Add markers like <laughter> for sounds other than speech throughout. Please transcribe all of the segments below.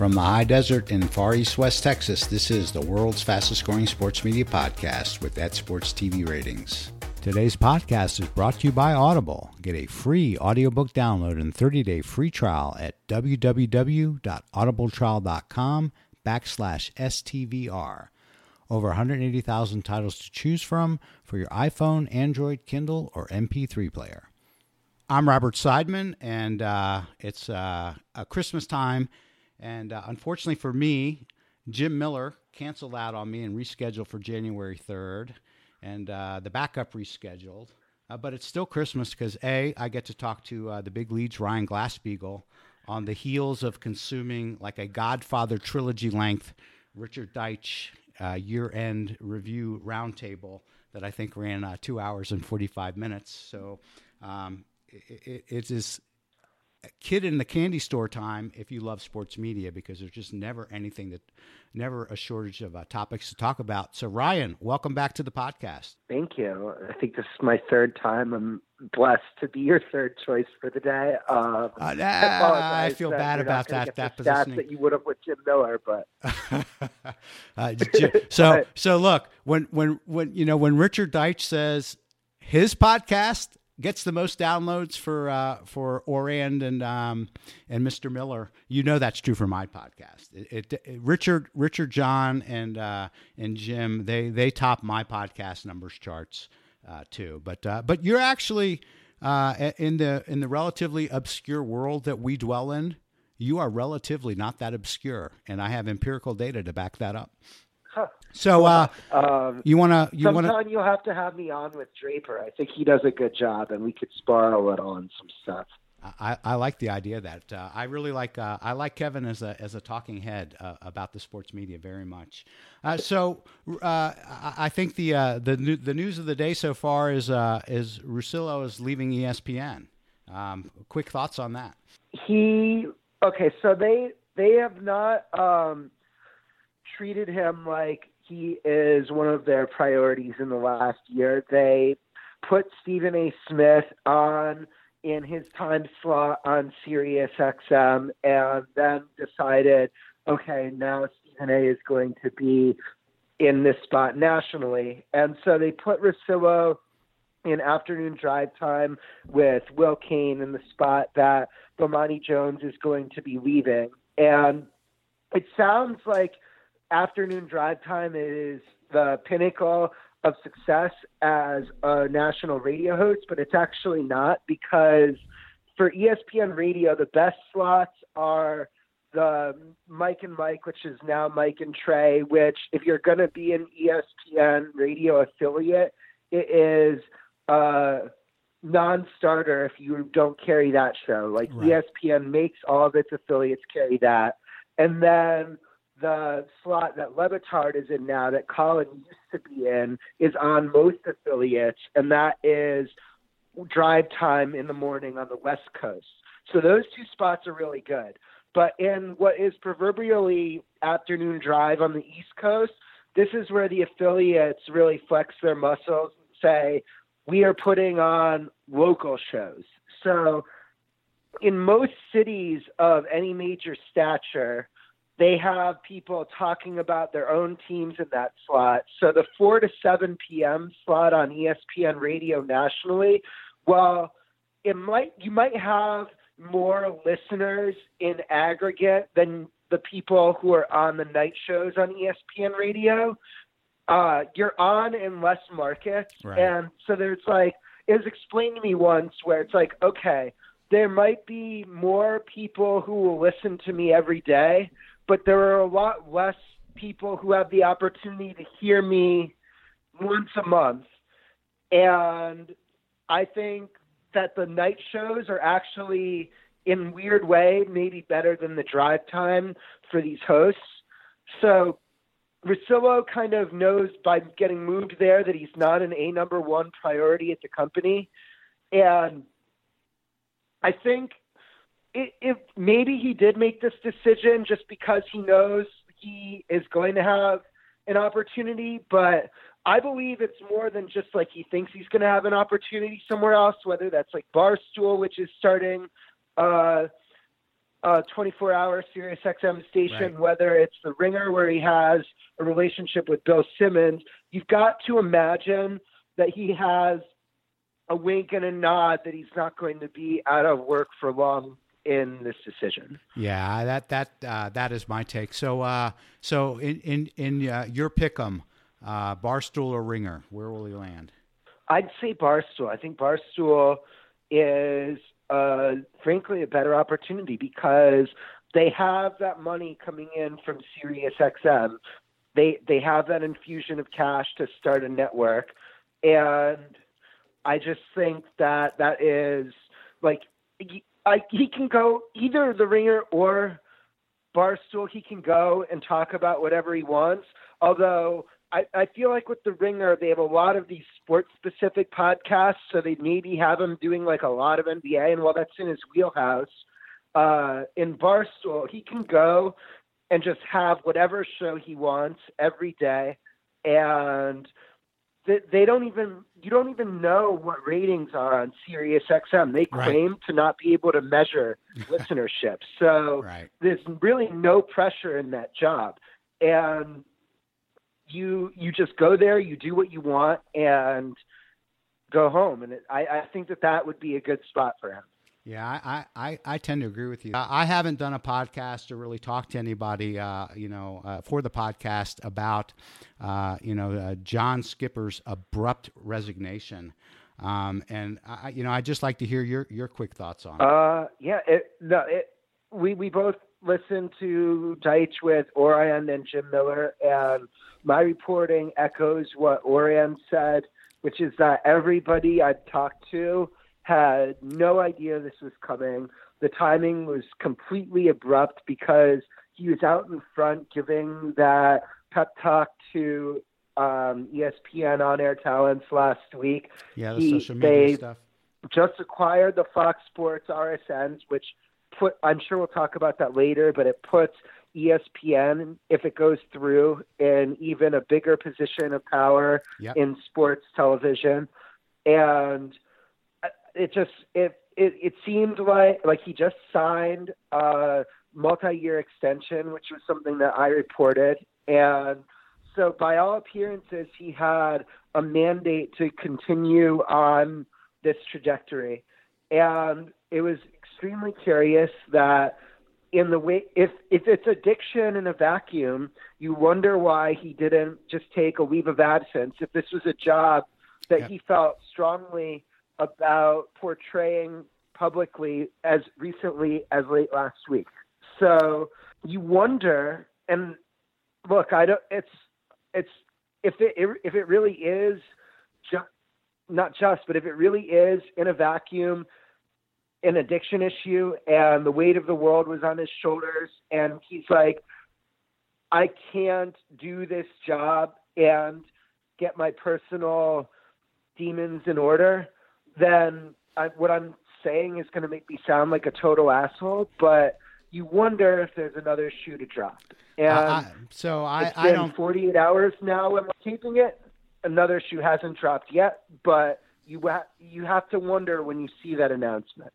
From the high desert in far east West Texas, this is the world's fastest growing sports media podcast with that sports TV ratings. Today's podcast is brought to you by Audible. Get a free audiobook download and 30-day free trial at www.audibletrial.com backslash STVR. Over 180,000 titles to choose from for your iPhone, Android, Kindle, or MP3 player. I'm Robert Seidman, and uh, it's uh, a Christmas time and uh, unfortunately for me, Jim Miller canceled out on me and rescheduled for January 3rd. And uh, the backup rescheduled. Uh, but it's still Christmas because, A, I get to talk to uh, the big leads, Ryan Glasspiegel, on the heels of consuming like a Godfather trilogy length Richard Deitsch uh, year end review roundtable that I think ran uh, two hours and 45 minutes. So um, it, it, it is kid in the candy store time if you love sports media because there's just never anything that never a shortage of uh, topics to talk about. So ryan welcome back to the podcast. Thank you. I think this is my third time. I'm blessed to be your third choice for the day. Uh, uh, I, I, feel bad about that. that positioning. that you would have with jim miller but <laughs> uh, <laughs> so so look when when when you know when richard deitsch says his podcast gets the most downloads for uh, for Ourand and um, and Mr. Miller. You know that's true for my podcast. It, it, it, Richard Richard John and uh, and Jim they they top my podcast numbers charts uh, too. But uh, but you're actually uh, in the in the relatively obscure world that we dwell in. You are relatively not that obscure, and I have empirical data to back that up. So uh, um, you want to? You want to? You'll have to have me on with Draper. I think he does a good job, and we could spar a little on some stuff. I, I like the idea that uh, I really like. Uh, I like Kevin as a as a talking head uh, about the sports media very much. Uh, so uh, I think the uh, the the news of the day so far is is Russillo is leaving ESPN. Um, quick thoughts on that? He okay. So they they have not. Um, treated him like he is one of their priorities in the last year. They put Stephen A. Smith on in his time slot on Sirius XM and then decided, okay, now Stephen A. is going to be in this spot nationally. And so they put Russillo in afternoon drive time with Will Cain in the spot that Bomani Jones is going to be leaving. And it sounds like – afternoon drive time is the pinnacle of success as a national radio host, but it's actually not because for ESPN radio, the best slots are the Mike and Mike, which is now Mike and Trey, which if you're going to be an ESPN radio affiliate, it is a non-starter if you don't carry that show. Like right. ESPN makes all of its affiliates carry that. And then the slot that Le Batard is in now, that Colin used to be in, is on most affiliates, and that is drive time in the morning on the West Coast. So those two spots are really good. But in what is proverbially afternoon drive on the East Coast, this is where the affiliates really flex their muscles and say, we are putting on local shows. So in most cities of any major stature, they have people talking about their own teams in that slot. So the 4 to 7 p.m. slot on ESPN radio nationally, well, it might you might have more listeners in aggregate than the people who are on the night shows on ESPN radio. Uh, you're on in less markets, right. and so there's like it was explained to me once where it's like, okay, there might be more people who will listen to me every day, but there are a lot less people who have the opportunity to hear me once a month. And I think that the night shows are actually, in weird way, maybe better than the drive time for these hosts. So Russillo kind of knows by getting moved there that he's not an A number one priority at the company. And I think if maybe he did make this decision just because he knows he is going to have an opportunity, but I believe it's more than just like he thinks he's going to have an opportunity somewhere else, whether that's like Barstool, which is starting uh, uh, 24 hour Sirius XM station, Right. whether it's The Ringer where he has a relationship with Bill Simmons, you've got to imagine that he has a wink and a nod that he's not going to be out of work for long in this decision. Yeah, that that uh, that is my take. So uh, so in in in uh, your pick'em, uh, Barstool or Ringer, where will he land? I'd say Barstool. I think Barstool is, uh, frankly, a better opportunity because they have that money coming in from Sirius XM. They they have that infusion of cash to start a network, and I just think that that is like I, he can go either the Ringer or Barstool. He can go and talk about whatever he wants. Although I, I feel like with the Ringer, they have a lot of these sports specific podcasts, so they maybe have him doing like a lot of NBA, and while that's in his wheelhouse, uh, in Barstool, he can go and just have whatever show he wants every day, and they, they don't even you don't even know what ratings are on Sirius XM. They Right. claim to not be able to measure <laughs> listenership, so Right. there's really no pressure in that job and you you just go there you do what you want and go home and it, I, I think that that would be a good spot for him Yeah, I, I, I tend to agree with you. I I haven't done a podcast or really talked to anybody, uh, you know, uh, for the podcast about, uh, you know, uh, John Skipper's abrupt resignation. Um, and I, you know, I'd just like to hear your, your quick thoughts on it. uh yeah it no it we we both listened to Deitsch with Ourand and Jim Miller and my reporting echoes what Ourand said which is that everybody I've talked to had no idea this was coming. The timing was completely abrupt because he was out in front giving that pep talk to um, ESPN on air talents last week. yeah, the he- social media they- stuff. Just acquired the Fox Sports RSNs, which put, I'm sure we'll talk about that later, but it puts ESPN, if it goes through, in even a bigger position of power Yep. in sports television. And it just, it, it, it seemed like, like he just signed a multi-year extension, which was something that I reported. And so by all appearances, he had a mandate to continue on this trajectory. And it was extremely curious that in the way if if it's addiction in a vacuum, you wonder why he didn't just take a leave of absence. If this was a job that Yep. he felt strongly about portraying publicly as recently as late last week. So you wonder and look, I don't it's it's if it if it really is ju- not just, but if it really is in a vacuum, an addiction issue, and the weight of the world was on his shoulders, and he's like, I can't do this job and get my personal demons in order, then I, what I'm saying is going to make me sound like a total asshole, but you wonder if there's another shoe to drop. And I, I, so I, it's I been don't. 48 hours now when we're keeping it. Another shoe hasn't dropped yet, but you ha- you have to wonder when you see that announcement.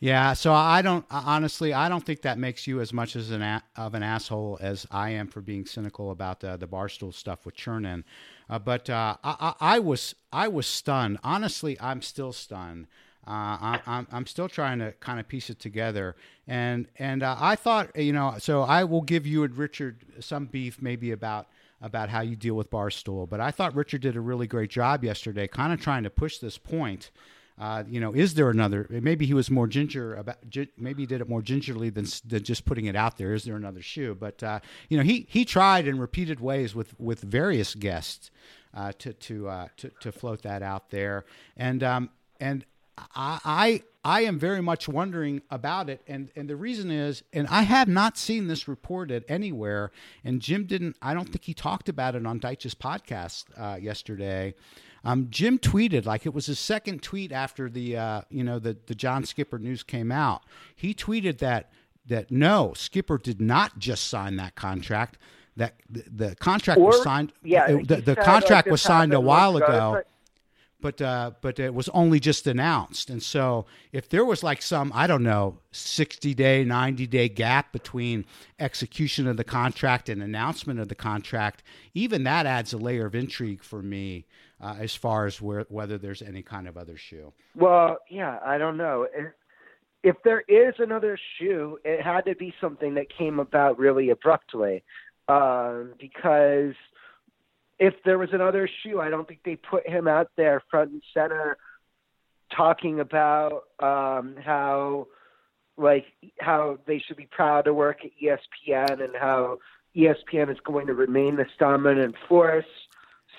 Yeah, so I don't honestly. I don't think that makes you as much as an a, of an asshole as I am for being cynical about the, the barstool stuff with Chernin. Uh, but uh, I, I, was I was stunned. Honestly, I'm still stunned. Uh, I, I'm I'm still trying to kind of piece it together. And and uh, I thought you know. So I will give you and Richard some beef maybe about about how you deal with barstool. But I thought Richard did a really great job yesterday, kind of trying to push this point. Uh, you know, is there another? Maybe he was more ginger about. Maybe he did it more gingerly than, than just putting it out there. Is there another shoe? But uh, you know, he he tried in repeated ways with with various guests uh, to to, uh, to to float that out there. And um, and I, I I am very much wondering about it, and and the reason is, and I have not seen this reported anywhere. And Jim didn't. I don't think he talked about it on Deitsch's podcast uh, yesterday. Um, Jim tweeted like it was his second tweet after the uh, you know the the John Skipper news came out. He tweeted that that no Skipper did not just sign that contract. That the, the contract was signed. yeah, it- the, the said, like, contract was signed a while ago. but- but uh, but it was only just announced. And so, if there was like some I don't know sixty day, ninety day gap between execution of the contract and announcement of the contract, even that adds a layer of intrigue for me uh, as far as where, whether there's any kind of other shoe. Well, yeah, I don't know. If there is another shoe, it had to be something that came about really abruptly, um, because if there was another shoe, I don't think they put him out there front and center talking about um, how like how they should be proud to work at ESPN and how ESPN is going to remain this dominant force.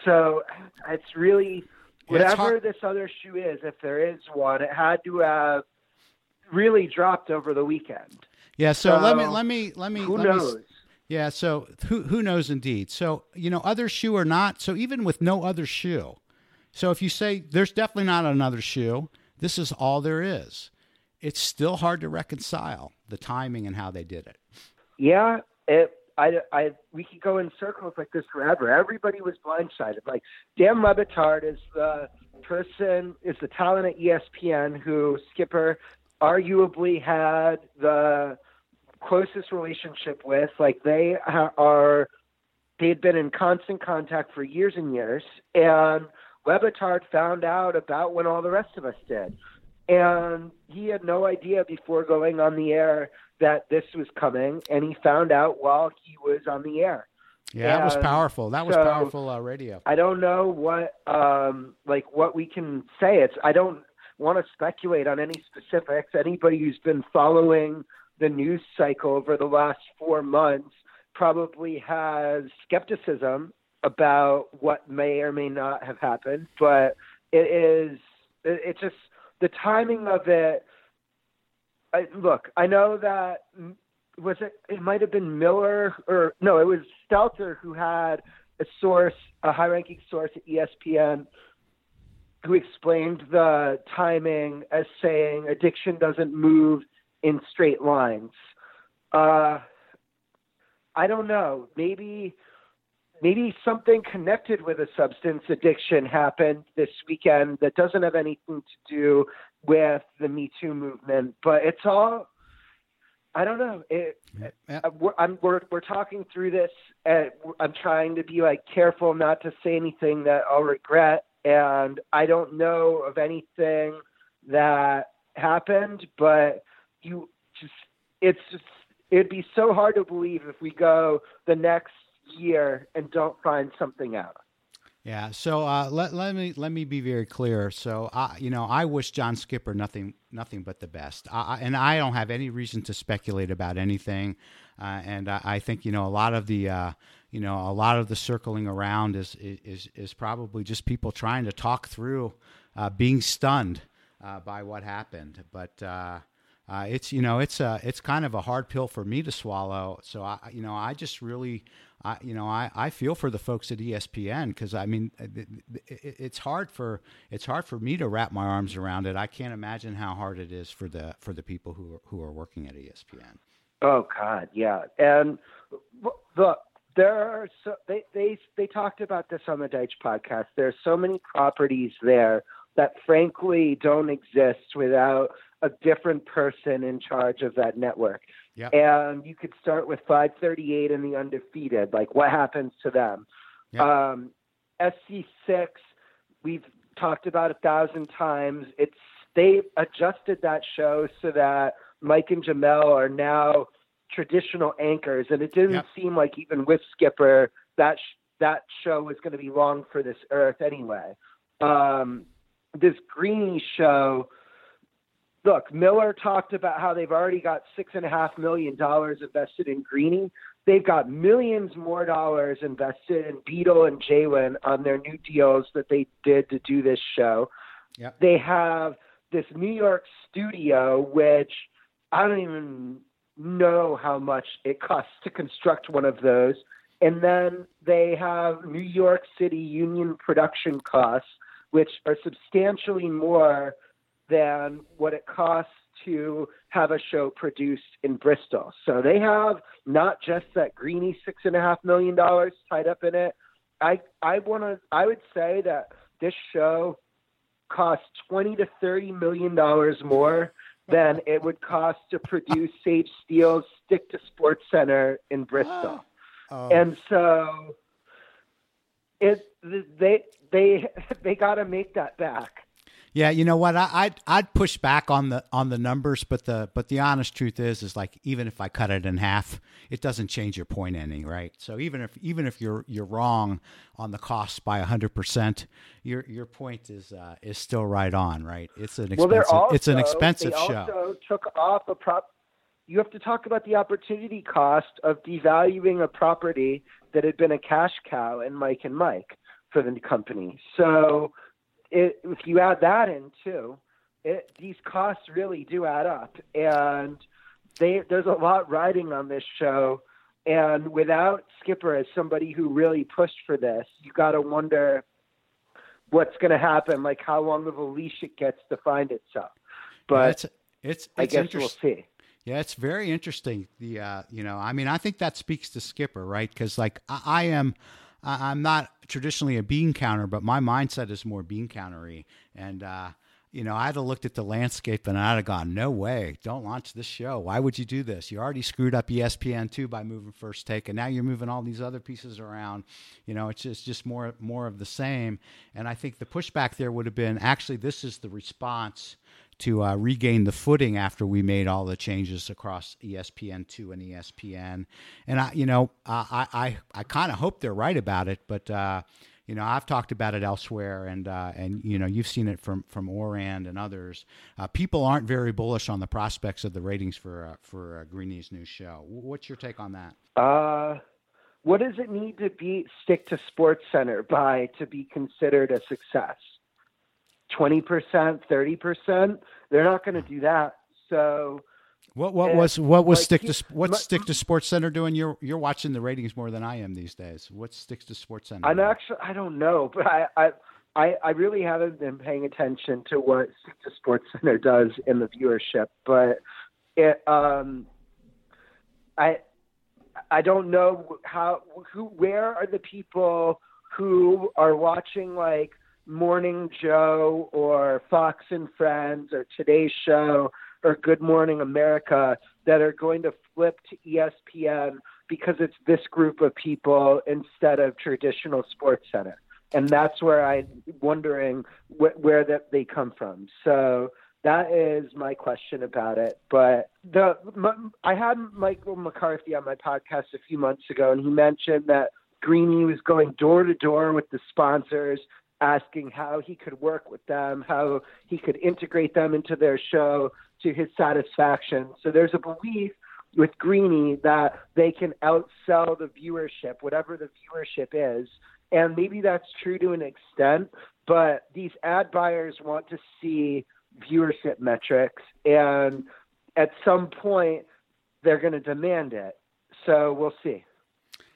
So it's really whatever it's this other shoe is, if there is one, it had to have really dropped over the weekend. Yeah. So, so let me let me let me. Who let knows? Me, yeah, so who who knows indeed. So, you know, other shoe or not, so even with no other shoe. So if you say there's definitely not another shoe, this is all there is. It's still hard to reconcile the timing and how they did it. Yeah, it I, I, we could go in circles like this forever. Everybody was blindsided. Like Dan Le Batard is the person, is the talent at ESPN who Skipper arguably had the closest relationship with. Like they are, they had been in constant contact for years and years, and Le Batard found out about when all the rest of us did, and he had no idea before going on the air that this was coming, and he found out while he was on the air. Yeah, and that was powerful. That was so, powerful uh, radio. I don't know what um like what we can say. It's I don't want to speculate on any specifics. Anybody who's been following the news cycle over the last four months probably has skepticism about what may or may not have happened, but it is it, just the timing of it. I, look, I know that was it. It might have been Miller or no, it was Stelter who had a source, a high-ranking source at ESPN, who explained the timing as saying addiction doesn't move in straight lines. Uh, I don't know. Maybe maybe something connected with a substance addiction happened this weekend that doesn't have anything to do with the Me Too movement, but it's all. I don't know. It, yeah. Uh, we're, I'm, we're we're talking through this. And I'm trying to be like careful not to say anything that I'll regret, and I don't know of anything that happened, but you just it's just it'd be so hard to believe if we go the next year and don't find something out. Yeah. So uh, let let me let me be very clear. So I, you know, I wish John Skipper nothing nothing but the best, I, and I don't have any reason to speculate about anything. Uh, and I, I, think you know a lot of the uh, you know a lot of the circling around is is is probably just people trying to talk through uh, being stunned uh, by what happened. But uh, uh, it's you know it's a it's kind of a hard pill for me to swallow. So I you know I just really I you know I, I feel for the folks at ESPN because I mean it, it, it's hard for it's hard for me to wrap my arms around it. I can't imagine how hard it is for the for the people who are, who are working at ESPN. Oh God, yeah, and the there are so they they they talked about this on the Deitsch podcast. There's so many properties there that frankly don't exist without a different person in charge of that network. Yep. And you could start with 538 and the undefeated. Like, what happens to them? Yep. Um, SC6, we've talked about a thousand times. It's they adjusted that show so that Mike and Jemele are now traditional anchors, and it didn't yep. seem like even with Skipper that sh- that show was going to be long for this earth anyway. Um, this Greeny show look, Miller talked about how they've already got six and a half million dollars invested in Greeny. They've got millions more dollars invested in Beadle and Jalen on their new deals that they did to do this show. Yep. They have this New York studio, which I don't even know how much it costs to construct one of those. And then they have New York City union production costs, which are substantially more than what it costs to have a show produced in Bristol. So they have not just that greeny six and a half million dollars tied up in it. I I want to I would say that this show costs twenty to thirty million dollars more than it would cost to produce Sage Steele's Stick to Sports Center in Bristol. Oh. And so it they they <laughs> they got to make that back. Yeah, you know what? I, I'd I'd push back on the on the numbers, but the but the honest truth is is like even if I cut it in half, it doesn't change your point any, right? So even if even if you're you're wrong on the cost by hundred percent, your your point is uh, is still right on, right? It's an expensive they're also, it's an expensive they show. also took off a prop. You have to talk about the opportunity cost of devaluing a property that had been a cash cow in Mike and Mike for the company. So it, if you add that in too, it, these costs really do add up, and they, there's a lot riding on this show. And without Skipper as somebody who really pushed for this, you got to wonder what's going to happen, like how long of a leash it gets to find itself. But it's it's, it's I guess we'll see. Yeah, it's very interesting. The uh, you know, I mean, I think that speaks to Skipper, right? Because like I, I am, I, I'm not traditionally a bean counter, but my mindset is more bean countery, and uh, you know, I'd have looked at the landscape and I'd have gone, no way, don't launch this show. Why would you do this? You already screwed up ESPN two by moving first take, and now you're moving all these other pieces around. You know, it's just just more more of the same. And I think the pushback there would have been actually this is the response to uh, regain the footing after we made all the changes across ESPN two and ESPN. And I, you know, I I I kind of hope they're right about it, but. Uh, you know, I've talked about it elsewhere, and uh, and you know, you've seen it from from Ourand and others. Uh, people aren't very bullish on the prospects of the ratings for uh, for uh, Greeny's new show. What's your take on that? Uh, what does it need to be stick to Sports Center by to be considered a success? Twenty percent, thirty percent? They're not going to do that. So What what was what was like stick he- to what my- stick to Sports Center doing? You're you're watching the ratings more than I am these days. What sticks to Sports Center? I'm doing? actually I don't know, but I I I, I really haven't been paying attention to what Stick to Sports Center does in the viewership, but it um I I don't know how who where are the people who are watching like Morning Joe or Fox and Friends or Today's Show or Good Morning America that are going to flip to ESPN because it's this group of people instead of traditional Sports Center, and that's where I'm wondering wh- where that they come from. So that is my question about it. But the I had Michael McCarthy on my podcast a few months ago, and he mentioned that Greeny was going door to door with the sponsors, asking how he could work with them, how he could integrate them into their show to his satisfaction. So there's a belief with Greeny that they can outsell the viewership, whatever the viewership is. And maybe that's true to an extent, but these ad buyers want to see viewership metrics, and at some point, they're going to demand it. So we'll see.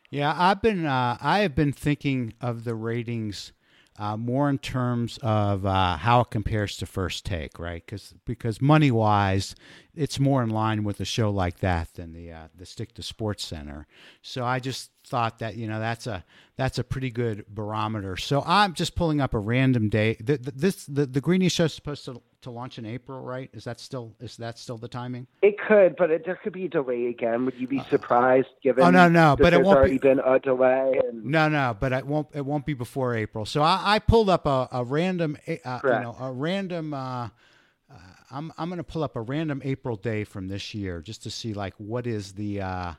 Yeah, I've been uh, I have been thinking of the ratings uh, more in terms of uh, how it compares to First Take, right? Because because money wise, it's more in line with a show like that than the uh, the Stick to Sports Center. So I just thought that you know that's a that's a pretty good barometer. So I'm just pulling up a random day. The, the, this the the Greeny show is supposed to to launch in April, right? Is that still is that still the timing? It could, but it, there could be a delay again. Would you be surprised given Oh, no, no, but it won't already be- been a delay? And No, no, but it won't. It won't be before April. So I, I pulled up a, a random, uh, you know, a random. Uh, uh, I'm I'm going to pull up a random April day from this year just to see like what is the uh,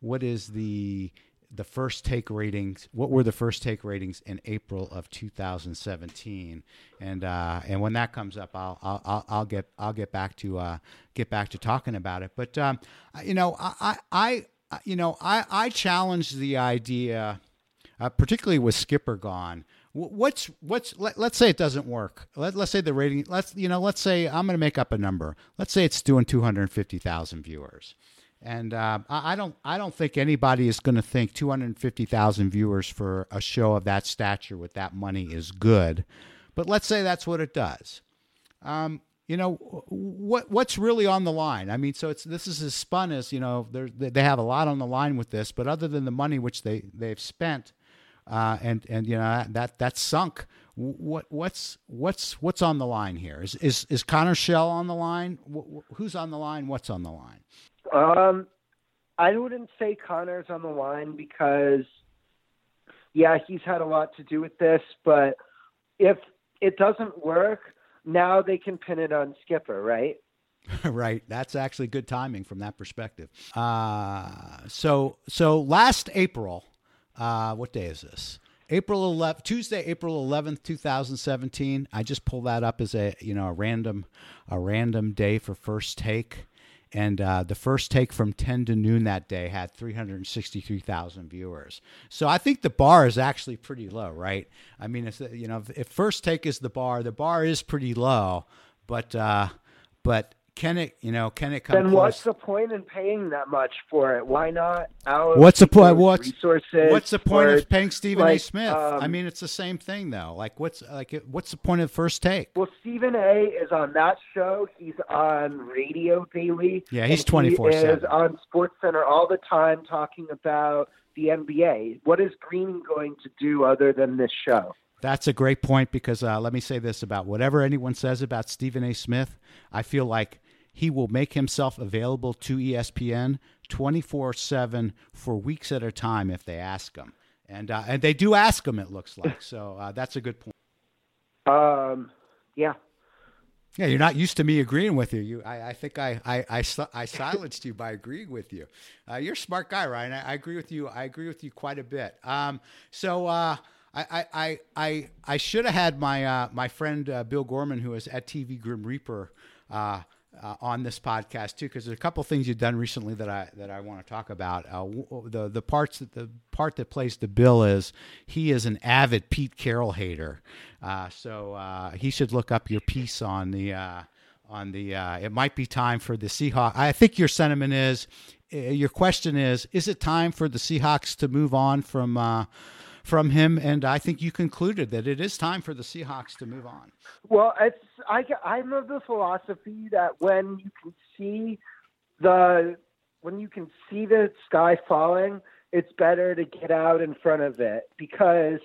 what is the the first take ratings. What were the first take ratings in April of 2017? And uh, and when that comes up, I'll I'll, I'll, get I'll get back to uh, get back to talking about it. But um, you know, I I, you know I I challenge the idea uh, particularly with Skipper gone. What's what's let, let's say it doesn't work. Let, let's say the rating. Let's you know. Let's say I'm going to make up a number. Let's say it's doing 250,000 viewers, and uh, I, don't I don't think anybody is going to think 250,000 viewers for a show of that stature with that money is good. But let's say that's what it does um, you know what what's really on the line i mean so it's this is as spun as you know they have a lot on the line with this but other than the money which they they've spent uh, and and you know that that's sunk what what's what's what's on the line here? Is is is Connor Schell on the line? Who's on the line? What's on the line? Um, I wouldn't say Connor's on the line because, yeah, he's had a lot to do with this. But if it doesn't work, now they can pin it on Skipper, right? <laughs> right. That's actually good timing from that perspective. Uh, so so last April, uh, what day is this? April 11th, Tuesday, April 11th, 2017. I just pulled that up as a, you know, a random, a random day for first take. And uh, the first take from 10 to noon that day had 363,000 viewers. So I think the bar is actually pretty low, right? I mean, if, you know, if, if first take is the bar, the bar is pretty low, but, uh, but can it you know can it come then close? what's the point in paying that much for it? Why not what's the point what's resources what's the point of paying stephen like, a smith um, i mean it's the same thing though. Like what's like what's the point of first take? Well stephen a. is on that show. He's on radio daily. Yeah he's 24 he is on sports center all the time talking about the nba what is green going to do other than this show? That's a great point because uh, let me say this about whatever anyone says about Stephen A. Smith. I feel like he will make himself available to ESPN 24 7 for weeks at a time if they ask him. And, uh, and they do ask him, it looks like. So uh, that's a good point. Um, yeah. Yeah, you're not used to me agreeing with you. You, I, I think I, I, I, I, silenced you by agreeing with you. Uh, you're a smart guy, Ryan. I, I, agree with you. I agree with you quite a bit. Um, so uh, I, I, I, I should have had my uh, my friend uh, Bill Gorman, who is at TV Grim Reaper, uh, on this podcast too, because there's a couple things you've done recently that I that I want to talk about. Uh, the the parts that the part that plays the bill is he is an avid Pete Carroll hater, uh, so uh, he should look up your piece on the uh, on the. Uh, it might be time for the Seahawks. I think your sentiment is, your question is, is it time for the Seahawks to move on from? From him, and I think you concluded that it is time for the Seahawks to move on. Well, it's I I'm of the philosophy that when you can see the when you can see the sky falling, it's better to get out in front of it because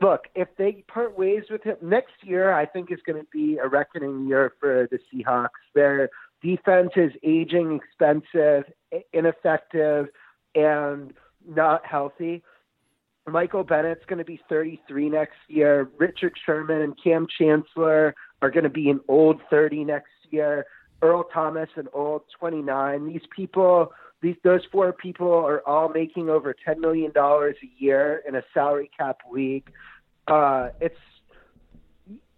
look, if they part ways with him next year, I think is going to be a reckoning year for the Seahawks. Their defense is aging, expensive, ineffective, and not healthy. Michael Bennett's going to be 33 next year. Richard Sherman and Kam Chancellor are going to be an old 30 next year. Earl Thomas an old 29. These people, these those four people are all making over 10 million dollars a year in a salary cap league. Uh, it's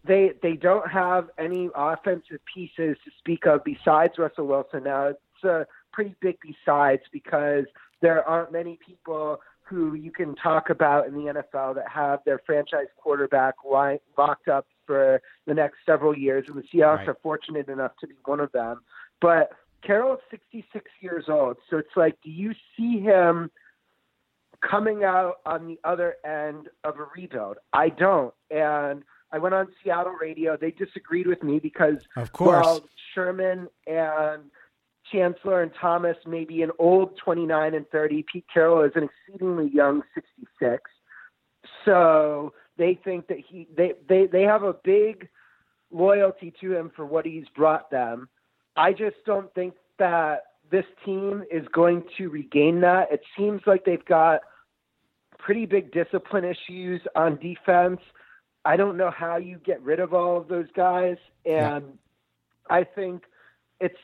they they don't have any offensive pieces to speak of besides Russell Wilson. Now it's a pretty big besides because there aren't many people who you can talk about in the NFL that have their franchise quarterback line, locked up for the next several years, and the Seahawks right. are fortunate enough to be one of them. But Carroll's 66 years old, so it's like, do you see him coming out on the other end of a rebuild? I don't, and I went on Seattle radio. They disagreed with me because, of course, well, Sherman and Chancellor and Thomas maybe an old 29 and 30. Pete Carroll is an exceedingly young 66. So they think that he they they they have a big loyalty to him for what he's brought them. I just don't think that this team is going to regain that. It seems like they've got pretty big discipline issues on defense. I don't know how you get rid of all of those guys and yeah. I think it's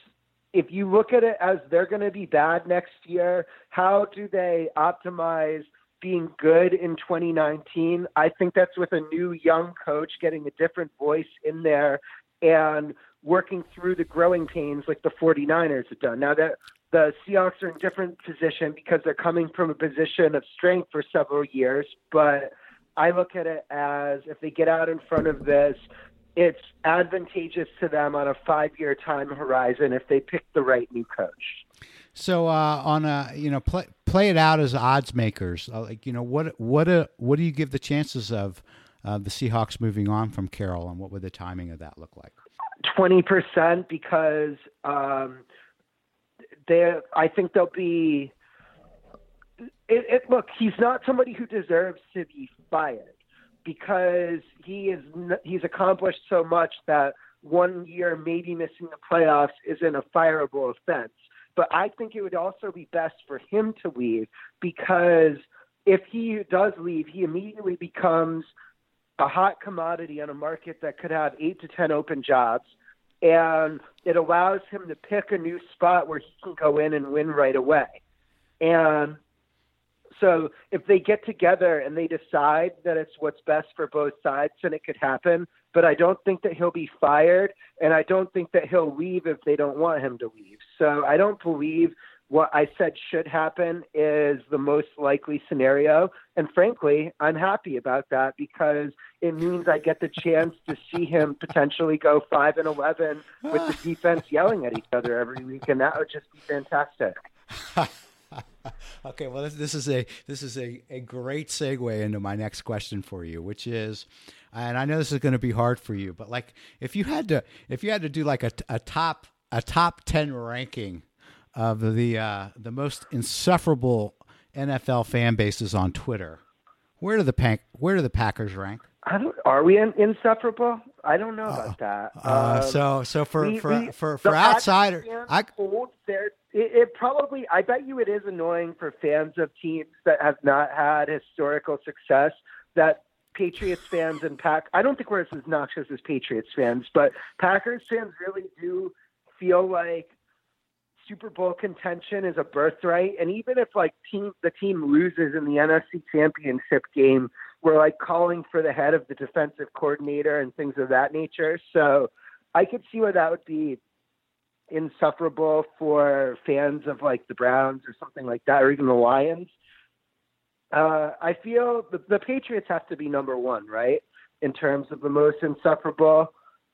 if you look at it as they're going to be bad next year, how do they optimize being good in 2019? I think that's with a new young coach getting a different voice in there and working through the growing pains like the 49ers have done. Now that the Seahawks are in different position because they're coming from a position of strength for several years, but I look at it as if they get out in front of this, it's advantageous to them on a five year time horizon if they pick the right new coach. So uh, on a you know play play it out as odds makers. Uh, like you know what what a, what do you give the chances of uh, the Seahawks moving on from Carroll, and what would the timing of that look like? Twenty percent because um, they I think they'll be. It, it, look, he's not somebody who deserves to be fired because he is he's accomplished so much that one year maybe missing the playoffs isn't a fireable offense. But I think it would also be best for him to leave because if he does leave, he immediately becomes a hot commodity on a market that could have eight to ten open jobs and it allows him to pick a new spot where he can go in and win right away. And so if they get together and they decide that it's what's best for both sides, then it could happen. But I don't think that he'll be fired, and I don't think that he'll leave if they don't want him to leave. So I don't believe what I said should happen is the most likely scenario. And frankly, I'm happy about that because it means I get the chance to see him potentially go five and eleven with the <laughs> defense yelling at each other every week, and that would just be fantastic. <laughs> <laughs> okay, well, this, this, is a this is a, a great segue into my next question for you, which is, and I know this is going to be hard for you, but like if you had to if you had to do like a, a top a top ten ranking of the uh, the most insufferable NFL fan bases on Twitter. Where do the Pank, Where do the Packers rank? Are we in, insufferable? I don't know about that. Uh, um, so so for we, for, we, for for outsiders, I it, it probably. I bet you it is annoying for fans of teams that have not had historical success. That Patriots fans and Pack. I don't think we're as obnoxious as Patriots fans, but Packers fans really do feel like Super Bowl contention is a birthright, and even if like team the team loses in the NFC Championship game, we're like calling for the head of the defensive coordinator and things of that nature. So I could see where that would be insufferable for fans of like the Browns or something like that, or even the Lions. Uh, I feel the, the Patriots have to be number one, right, in terms of the most insufferable.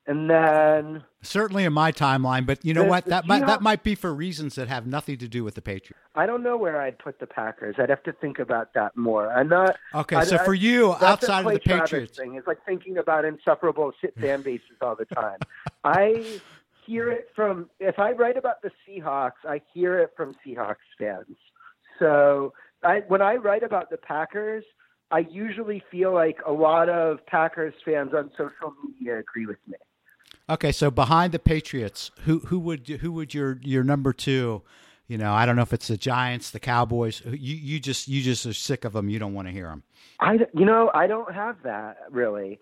And then certainly in my timeline, but you know the, what? That might that might be for reasons that have nothing to do with the Patriots. I don't know where I'd put the Packers. I'd have to think about that more. I'm not okay. I, so I, for you, outside of the Travis Patriots, thing is like thinking about insufferable <laughs> fan bases all the time. I hear it from if I write about the Seahawks, I hear it from Seahawks fans. So I when I write about the Packers, I usually feel like a lot of Packers fans on social media agree with me. Okay, so behind the Patriots, who who would who would your your number two? You know, I don't know if it's the Giants, the Cowboys. You you just you just are sick of them. You don't want to hear them. I you know I don't have that really.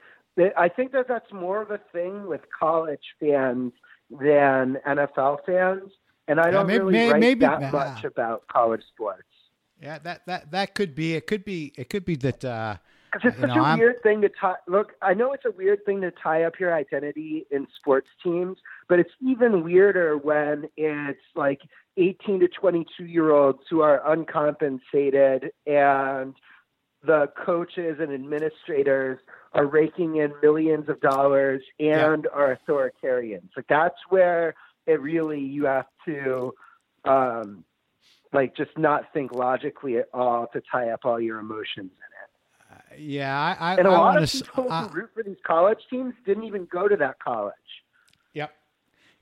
I think that that's more of a thing with college fans than NFL fans, and I don't yeah, maybe, really maybe, write maybe, that much about college sports. Yeah, that that that could be. It could be. It could be that. Uh, because it's such know, a I'm... weird thing to tie. Look, I know it's a weird thing to tie up your identity in sports teams, but it's even weirder when it's like 18 to 22 year olds who are uncompensated and the coaches and administrators are raking in millions of dollars and yeah. are authoritarians. Like that's where it really you have to um like just not think logically at all to tie up all your emotions yeah, I, I and a I lot of people uh, who root for these college teams didn't even go to that college. Yep.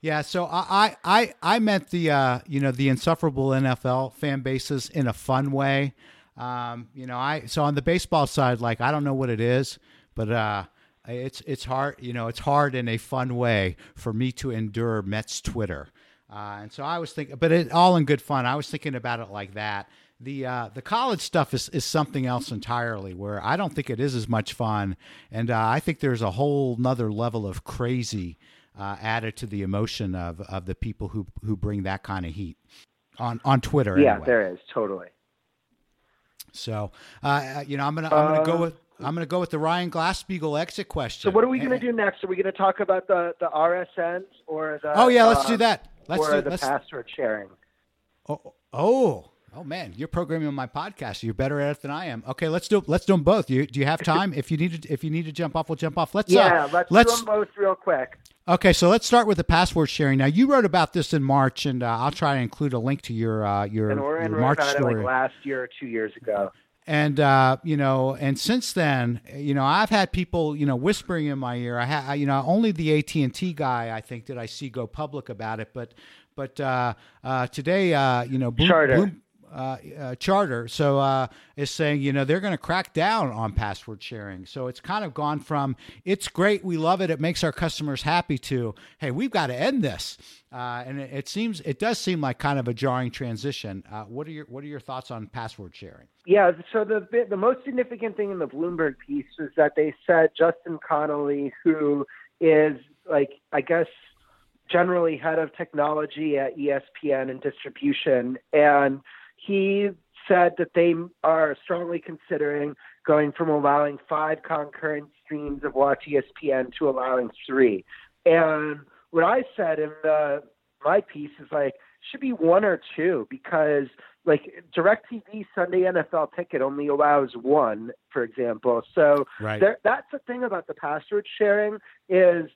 Yeah, so I I I meant the uh, you know the insufferable NFL fan bases in a fun way. Um, you know, I so on the baseball side, like I don't know what it is, but uh, it's it's hard. You know, it's hard in a fun way for me to endure Mets Twitter. Uh, and so I was thinking, but it all in good fun. I was thinking about it like that the uh, the college stuff is, is something else entirely where I don't think it is as much fun, and uh, I think there's a whole nother level of crazy uh, added to the emotion of, of the people who who bring that kind of heat on on Twitter. Yeah, anyway. there is totally. So uh, uh, you know, I'm gonna I'm gonna go uh, with. I'm going to go with the Ryan Glasspiegel exit question. So, what are we going to do next? Are we going to talk about the, the RSNs or the? Oh yeah, let's do that. Let's or do, the let's, password sharing. Oh, oh, Oh man, you're programming on my podcast. You're better at it than I am. Okay, let's do let's do them both. You do you have time? if you need to if you need to jump off, we'll jump off. Let's yeah, uh, let's, let's do them both real quick. Okay, so let's start with the password sharing. Now you wrote about this in March, and uh, I'll try to include a link to your uh, your, and your March story. Like last year or two years ago. And uh, you know, and since then, you know, I've had people, you know, whispering in my ear. I had, you know, only the AT and T guy, I think, did I see go public about it. But, but uh, uh, today, uh, you know, Bloom, Bloom, uh, uh, Charter, so uh, is saying you know they're going to crack down on password sharing. So it's kind of gone from it's great, we love it, it makes our customers happy to hey, we've got to end this. And it, it, seems it does seem like kind of a jarring transition. What are your what are your thoughts on password sharing? Yeah, so the the most significant thing in the Bloomberg piece is that they said Justin Connolly, who is like I guess generally head of technology at ESPN and distribution, and he said that they are strongly considering going from allowing five concurrent streams of Watch ESPN to allowing three. And what I said in the my piece is like should be one or two because like DirecTV Sunday NFL Ticket only allows one, for example. So right. there, that's the thing about the password sharing is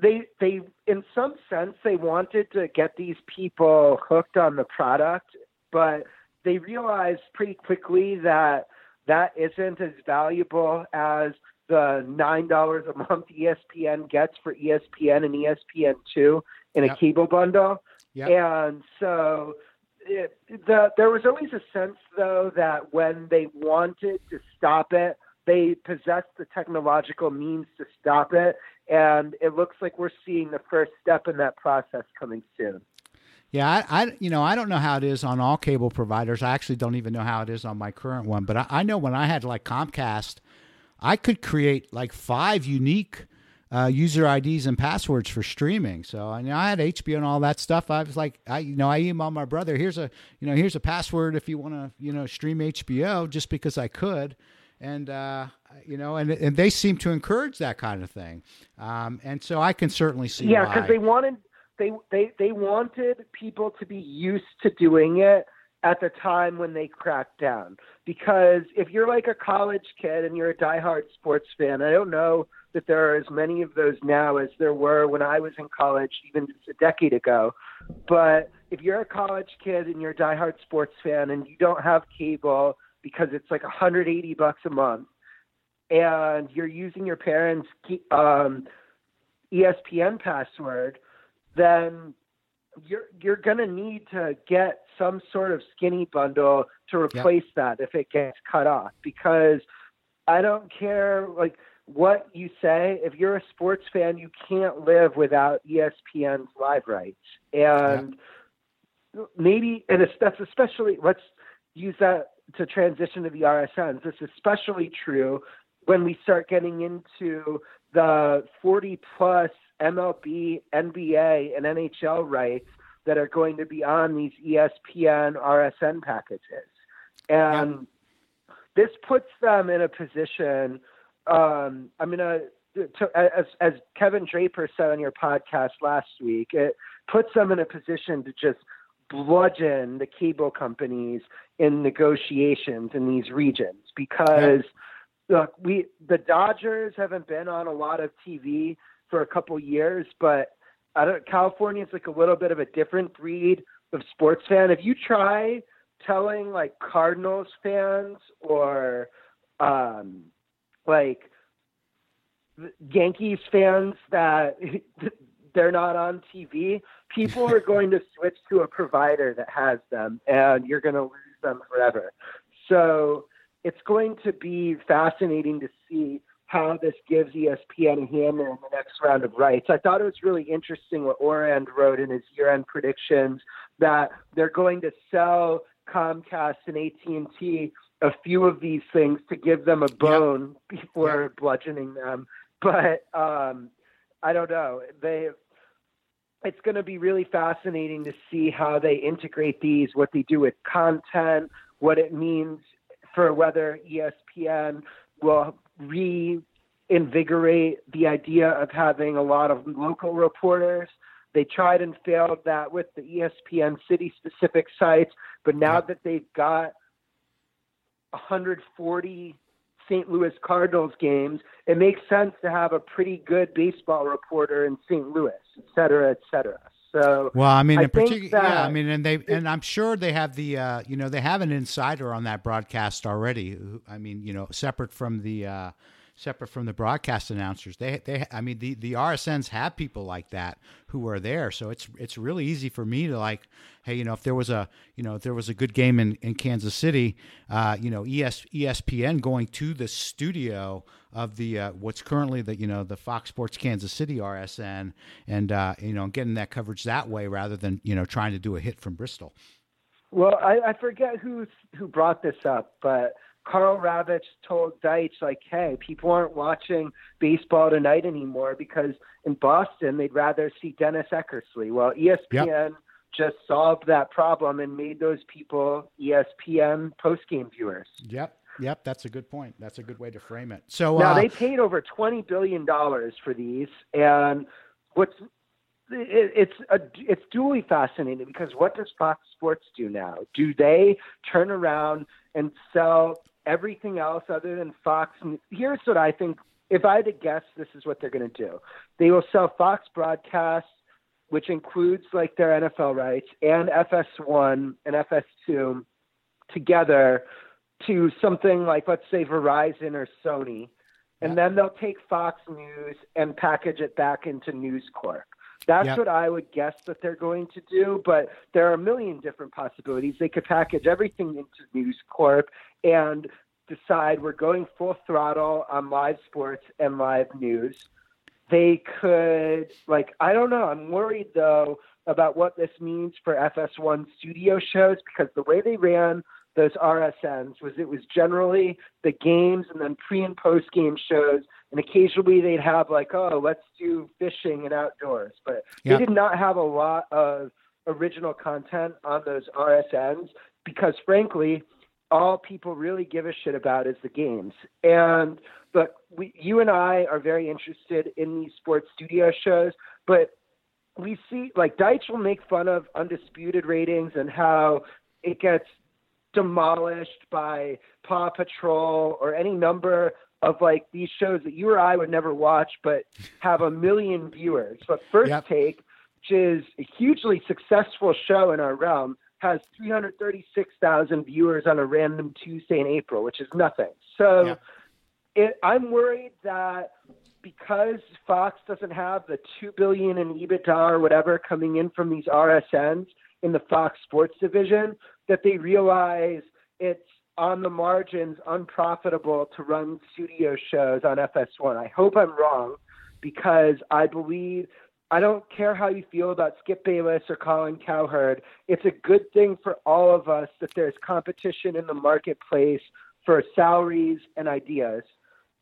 they they in some sense they wanted to get these people hooked on the product, but they realized pretty quickly that that isn't as valuable as the nine dollars a month ESPN gets for ESPN and ESPN two in a yep. cable bundle. Yep. And so it, the, there was always a sense though that when they wanted to stop it, they possessed the technological means to stop it, and it looks like we're seeing the first step in that process coming soon. Yeah, I, I, you know I don't know how it is on all cable providers. I actually don't even know how it is on my current one. But I, I know when I had like Comcast, I could create like five unique uh, user IDs and passwords for streaming. So I you know I had HBO and all that stuff. I was like, I you know I emailed my brother, here's a you know here's a password if you want to you know stream HBO, just because I could and uh, you know, and and they seem to encourage that kind of thing, um, and so I can certainly see. Yeah, because they wanted they they they wanted people to be used to doing it at the time when they cracked down. Because if you're like a college kid and you're a diehard sports fan, I don't know that there are as many of those now as there were when I was in college, even just a decade ago. But if you're a college kid and you're a diehard sports fan and you don't have cable because it's like 180 bucks a month, and you're using your parents' um, ESPN password, then you're you're gonna need to get some sort of skinny bundle to replace yep. that if it gets cut off because I don't care like what you say if you're a sports fan you can't live without ESPN's live rights and yep. maybe and that's especially let's use that to transition to the RSNs. This is especially true when we start getting into the 40 plus MLB, NBA, and NHL rights that are going to be on these ESPN RSN packages. And yeah. this puts them in a position. Um, I'm going to, as, as Kevin Draper said on your podcast last week, it puts them in a position to just bludgeon the cable companies in negotiations in these regions because yeah. look, we the Dodgers haven't been on a lot of TV for a couple years, but I don't California is like a little bit of a different breed of sports fan. If you try telling like Cardinals fans or um like Yankees fans that <laughs> they're not on TV, people are <laughs> going to switch to a provider that has them, and you're going to lose them forever. So it's going to be fascinating to see how this gives ESPN a hammer in the next round of rights. I thought it was really interesting what Ourand wrote in his year-end predictions that they're going to sell Comcast and AT&T a few of these things to give them a bone yep. before yep. bludgeoning them. But um, I don't know. They it's going to be really fascinating to see how they integrate these, what they do with content, what it means for whether ESPN will reinvigorate the idea of having a lot of local reporters. They tried and failed that with the ESPN city specific sites, but now that they've got 140 St. Louis Cardinals games, it makes sense to have a pretty good baseball reporter in St. Louis, et cetera, et cetera. So, well, I mean, I in particular, yeah, I mean, and they, and I'm sure they have the, uh, you know, they have an insider on that broadcast already. I mean, you know, separate from the, uh, separate from the broadcast announcers. They they I mean the the RSNs have people like that who are there, so it's it's really easy for me to like, hey, you know, if there was a you know if there was a good game in in Kansas City, uh, you know, ES, ESPN going to the studio of the uh, what's currently the you know the Fox Sports Kansas City RSN, and uh, you know getting that coverage that way rather than you know trying to do a hit from Bristol. Well, I, I forget who who brought this up, but Karl Ravech told Deitsch like, "Hey, people aren't watching baseball tonight anymore because in Boston they'd rather see Dennis Eckersley." Well, ESPN yep. just solved that problem and made those people ESPN postgame viewers. Yep. Yep, that's a good point. That's a good way to frame it. So now uh, they paid over twenty billion dollars for these, and what's it, it's a, it's duly fascinating because what does Fox Sports do now? Do they turn around and sell everything else other than Fox? News. Here's what I think. If I had to guess, this is what they're going to do. They will sell Fox broadcasts, which includes like their NFL rights and FS1 and FS2 together to something like let's say Verizon or Sony, and then they'll take Fox News and package it back into News Corp. That's yep. what I would guess that they're going to do, but there are a million different possibilities. They could package everything into News Corp and decide we're going full throttle on live sports and live news. They could, like, I don't know. I'm worried though about what this means for FS1 studio shows because the way they ran those RSNs was it was generally the games and then pre and post game shows, and occasionally they'd have like, oh, let's do fishing and outdoors, but yep. they did not have a lot of original content on those RSNs because, frankly, all people really give a shit about is the games. And but we, you and I are very interested in these sports studio shows, but we see like Deitsch will make fun of undisputed ratings and how it gets demolished by Paw Patrol or any number of like these shows that you or I would never watch, but have a million viewers. But First yep. Take, which is a hugely successful show in our realm, has 336,000 viewers on a random Tuesday in April, which is nothing. So yep. it, I'm worried that because Fox doesn't have the two billion in EBITDA or whatever coming in from these RSNs in the Fox Sports division, that they realize it's on the margins unprofitable to run studio shows on FS1. I hope I'm wrong because I believe I don't care how you feel about Skip Bayless or Colin Cowherd. It's a good thing for all of us that there's competition in the marketplace for salaries and ideas.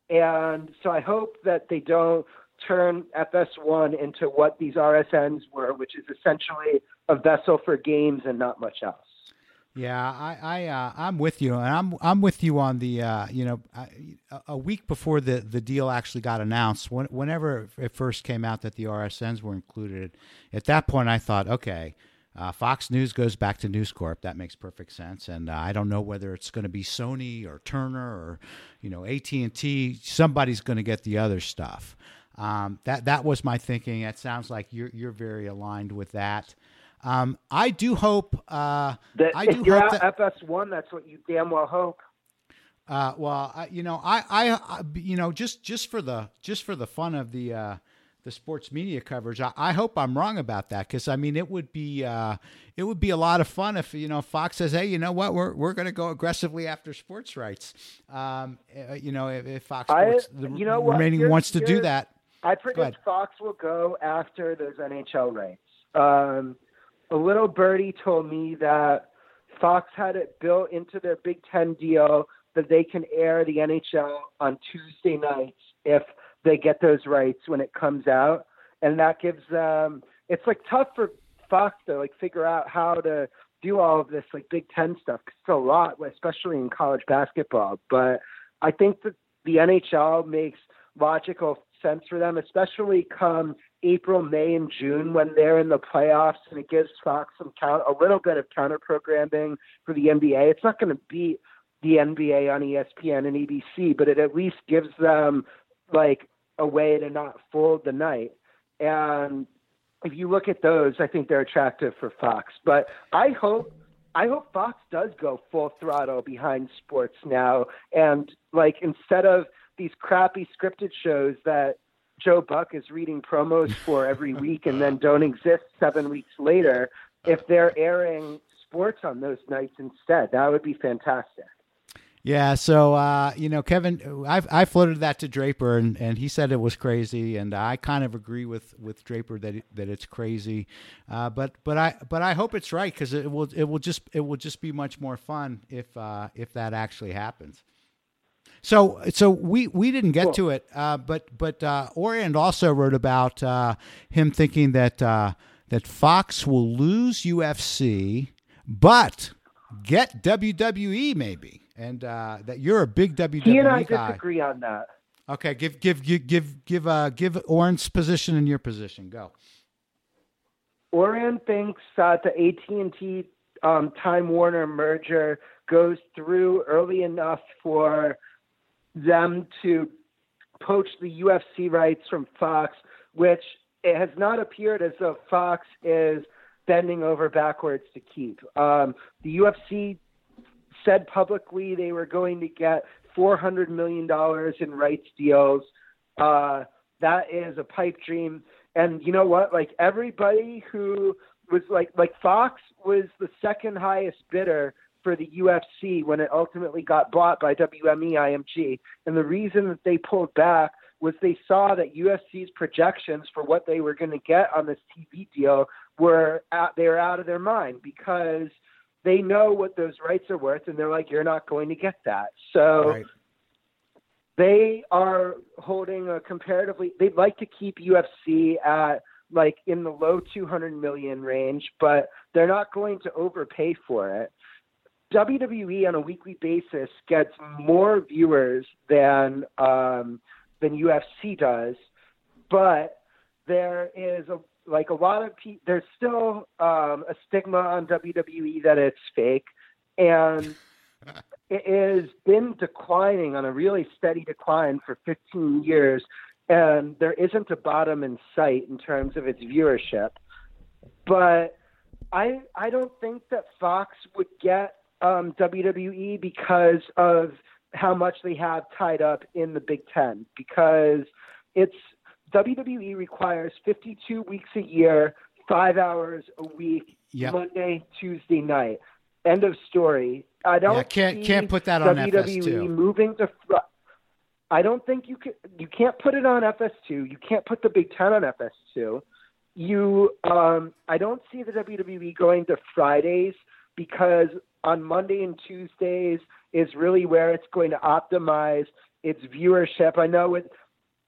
And so I hope that they don't turn FS1 into what these RSNs were, which is essentially a vessel for games and not much else. Yeah, I, I, uh, I'm with you, and I'm, I'm with you on the, uh, you know, a week before the, the deal actually got announced. When, whenever it first came out that the RSNs were included, at that point I thought, okay, uh, Fox News goes back to News Corp. That makes perfect sense, and uh, I don't know whether it's going to be Sony or Turner or, you know, AT and T. Somebody's going to get the other stuff. Um, that that was my thinking. It sounds like you're you're very aligned with that. Um, I do hope. Uh, that I do if you're hope at that, FS1, that's what you damn well hope. Uh, well, I, you know, I, I, I, you know, just just for the just for the fun of the uh, the sports media coverage, I, I hope I'm wrong about that because I mean, it would be uh, it would be a lot of fun if you know Fox says, hey, you know what, we're we're going to go aggressively after sports rights. Um, uh, you know, if, if Fox Sports, I, the you know remaining wants to do that. I predict Fox will go after those NHL rights. Um, a little birdie told me that Fox had it built into their Big Ten deal that they can air the NHL on Tuesday nights if they get those rights when it comes out, and that gives them. It's like tough for Fox to like figure out how to do all of this like Big Ten stuff. Cause it's a lot, especially in college basketball. But I think that the NHL makes logical sense for them, especially come April, May, and June when they're in the playoffs, and it gives Fox some count a little bit of counter programming for the NBA. It's not going to beat the NBA on ESPN and ABC, but it at least gives them like a way to not fold the night. And if you look at those, I think they're attractive for Fox. But I hope I hope Fox does go full throttle behind sports now, and like instead of these crappy scripted shows that Joe Buck is reading promos for every <laughs> week and then don't exist seven weeks later, if they're airing sports on those nights instead, that would be fantastic. Yeah, so uh, you know, Kevin, I I floated that to Draper, and, and he said it was crazy, and I kind of agree with, with Draper that it, that it's crazy, uh, but but I but I hope it's right because it will it will just it will just be much more fun if uh, if that actually happens. So so we we didn't get cool. to it, uh, but but uh, Ourand also wrote about uh, him thinking that that Fox will lose UFC, but get WWE maybe and uh, that you're a big WWE he and I guy. disagree on that. Okay, give give give give give uh, give position and your position. Go. Ourand thinks that the AT and T um, Time Warner merger goes through early enough for them to poach the UFC rights from Fox, which it has not appeared as though Fox is bending over backwards to keep. Um, the UFC said publicly they were going to get $400 million in rights deals. Uh, that is a pipe dream. And you know what? Like everybody who was like, like Fox was the second highest bidder for the UFC when it ultimately got bought by WME IMG. And the reason that they pulled back was they saw that UFC's projections for what they were going to get on this TV deal were out, they were out of their mind because – they know what those rights are worth, and they're like, you're not going to get that. So right. they are holding a comparatively. They'd like to keep UFC at like in the low 200 million range, but they're not going to overpay for it. WWE on a weekly basis gets more viewers than um, than UFC does, but there is a like a lot of people, there's still um, a stigma on WWE that it's fake, and <laughs> it has been declining on a really steady decline for 15 years, and there isn't a bottom in sight in terms of its viewership. But I I don't think that Fox would get um, WWE because of how much they have tied up in the Big Ten because it's WWE requires 52 weeks a year, five hours a week, yep. Monday, Tuesday night. End of story. I don't yeah, can't can't put that on WWE FS2. moving to. I don't think you can. You can't put it on FS2. You can't put the Big Ten on FS2. You, um, I don't see the WWE going to Fridays because on Monday and Tuesdays is really where it's going to optimize its viewership. I know with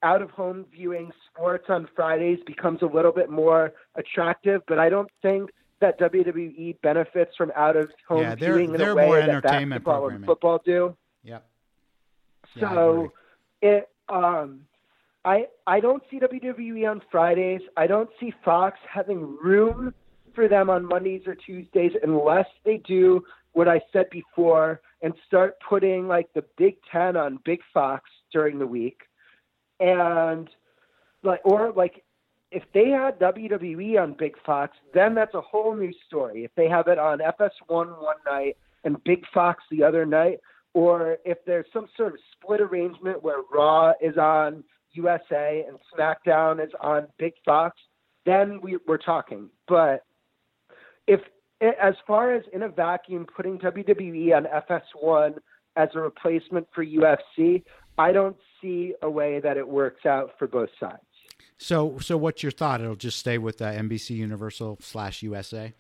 out of home viewing sports on Fridays becomes a little bit more attractive, but I don't think that WWE benefits from out of home yeah, viewing in a way that basketball programming. and football do. Yep. Yeah, so it um I I don't see WWE on Fridays. I don't see Fox having room for them on Mondays or Tuesdays unless they do what I said before and start putting like the Big Ten on Big Fox during the week and like or like if they had WWE on Big Fox, then that's a whole new story. If they have it on FS1 one night and Big Fox the other night, or if there's some sort of split arrangement where Raw is on USA and SmackDown is on Big Fox, then we, we're talking. But if as far as in a vacuum putting WWE on FS1 as a replacement for UFC, I don't see a way that it works out for both sides. So, so what's your thought? It'll just stay with uh, NBC Universal slash USA.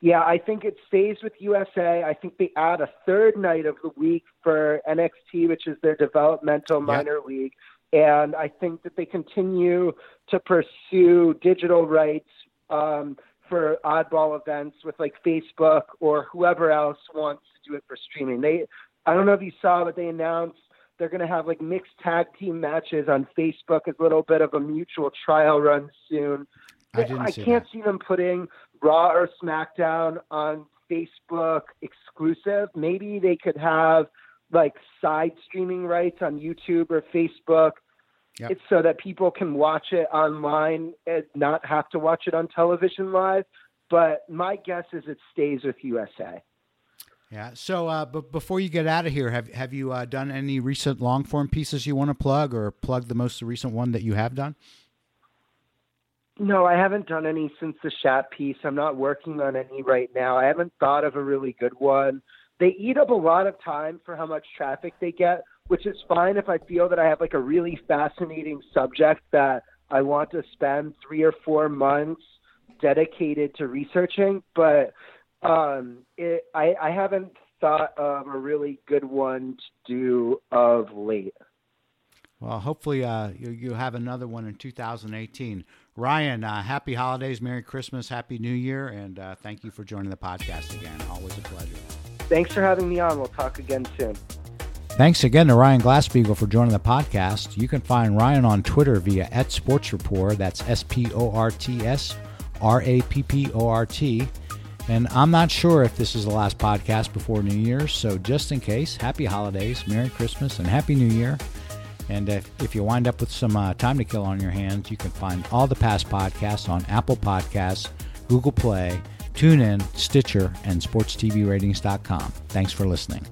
Yeah, I think it stays with USA. I think they add a third night of the week for NXT, which is their developmental minor league. And I think that they continue to pursue digital rights um, for oddball events with like Facebook or whoever else wants to do it for streaming. They I don't know if you saw, but they announced they're going to have like mixed tag team matches on Facebook as a little bit of a mutual trial run soon. I, didn't I see can't that. see them putting Raw or SmackDown on Facebook exclusive. Maybe they could have like side streaming rights on YouTube or Facebook. Yep. It's so that people can watch it online and not have to watch it on television live. But my guess is it stays with USA. Yeah. So, uh, but before you get out of here, have have you uh, done any recent long form pieces you want to plug, or plug the most recent one that you have done? No, I haven't done any since the Shat piece. I'm not working on any right now. I haven't thought of a really good one. They eat up a lot of time for how much traffic they get, which is fine if I feel that I have like a really fascinating subject that I want to spend three or four months dedicated to researching. But um, it, I, I haven't thought of a really good one to do of late. Well, hopefully uh, you, you have another one in 2018. Ryan, uh, happy holidays, Merry Christmas, Happy New Year, and uh, thank you for joining the podcast again. Always a pleasure. Thanks for having me on. We'll talk again soon. Thanks again to Ryan Glasspiegel for joining the podcast. You can find Ryan on Twitter via at Sports. That's S P O R T S R A P P O R T. And I'm not sure if this is the last podcast before New Year's, so just in case, happy holidays, Merry Christmas, and Happy New Year. And if, if you wind up with some uh, time to kill on your hands, you can find all the past podcasts on Apple Podcasts, Google Play, TuneIn, Stitcher, and SportsTVRatings.com. Thanks for listening.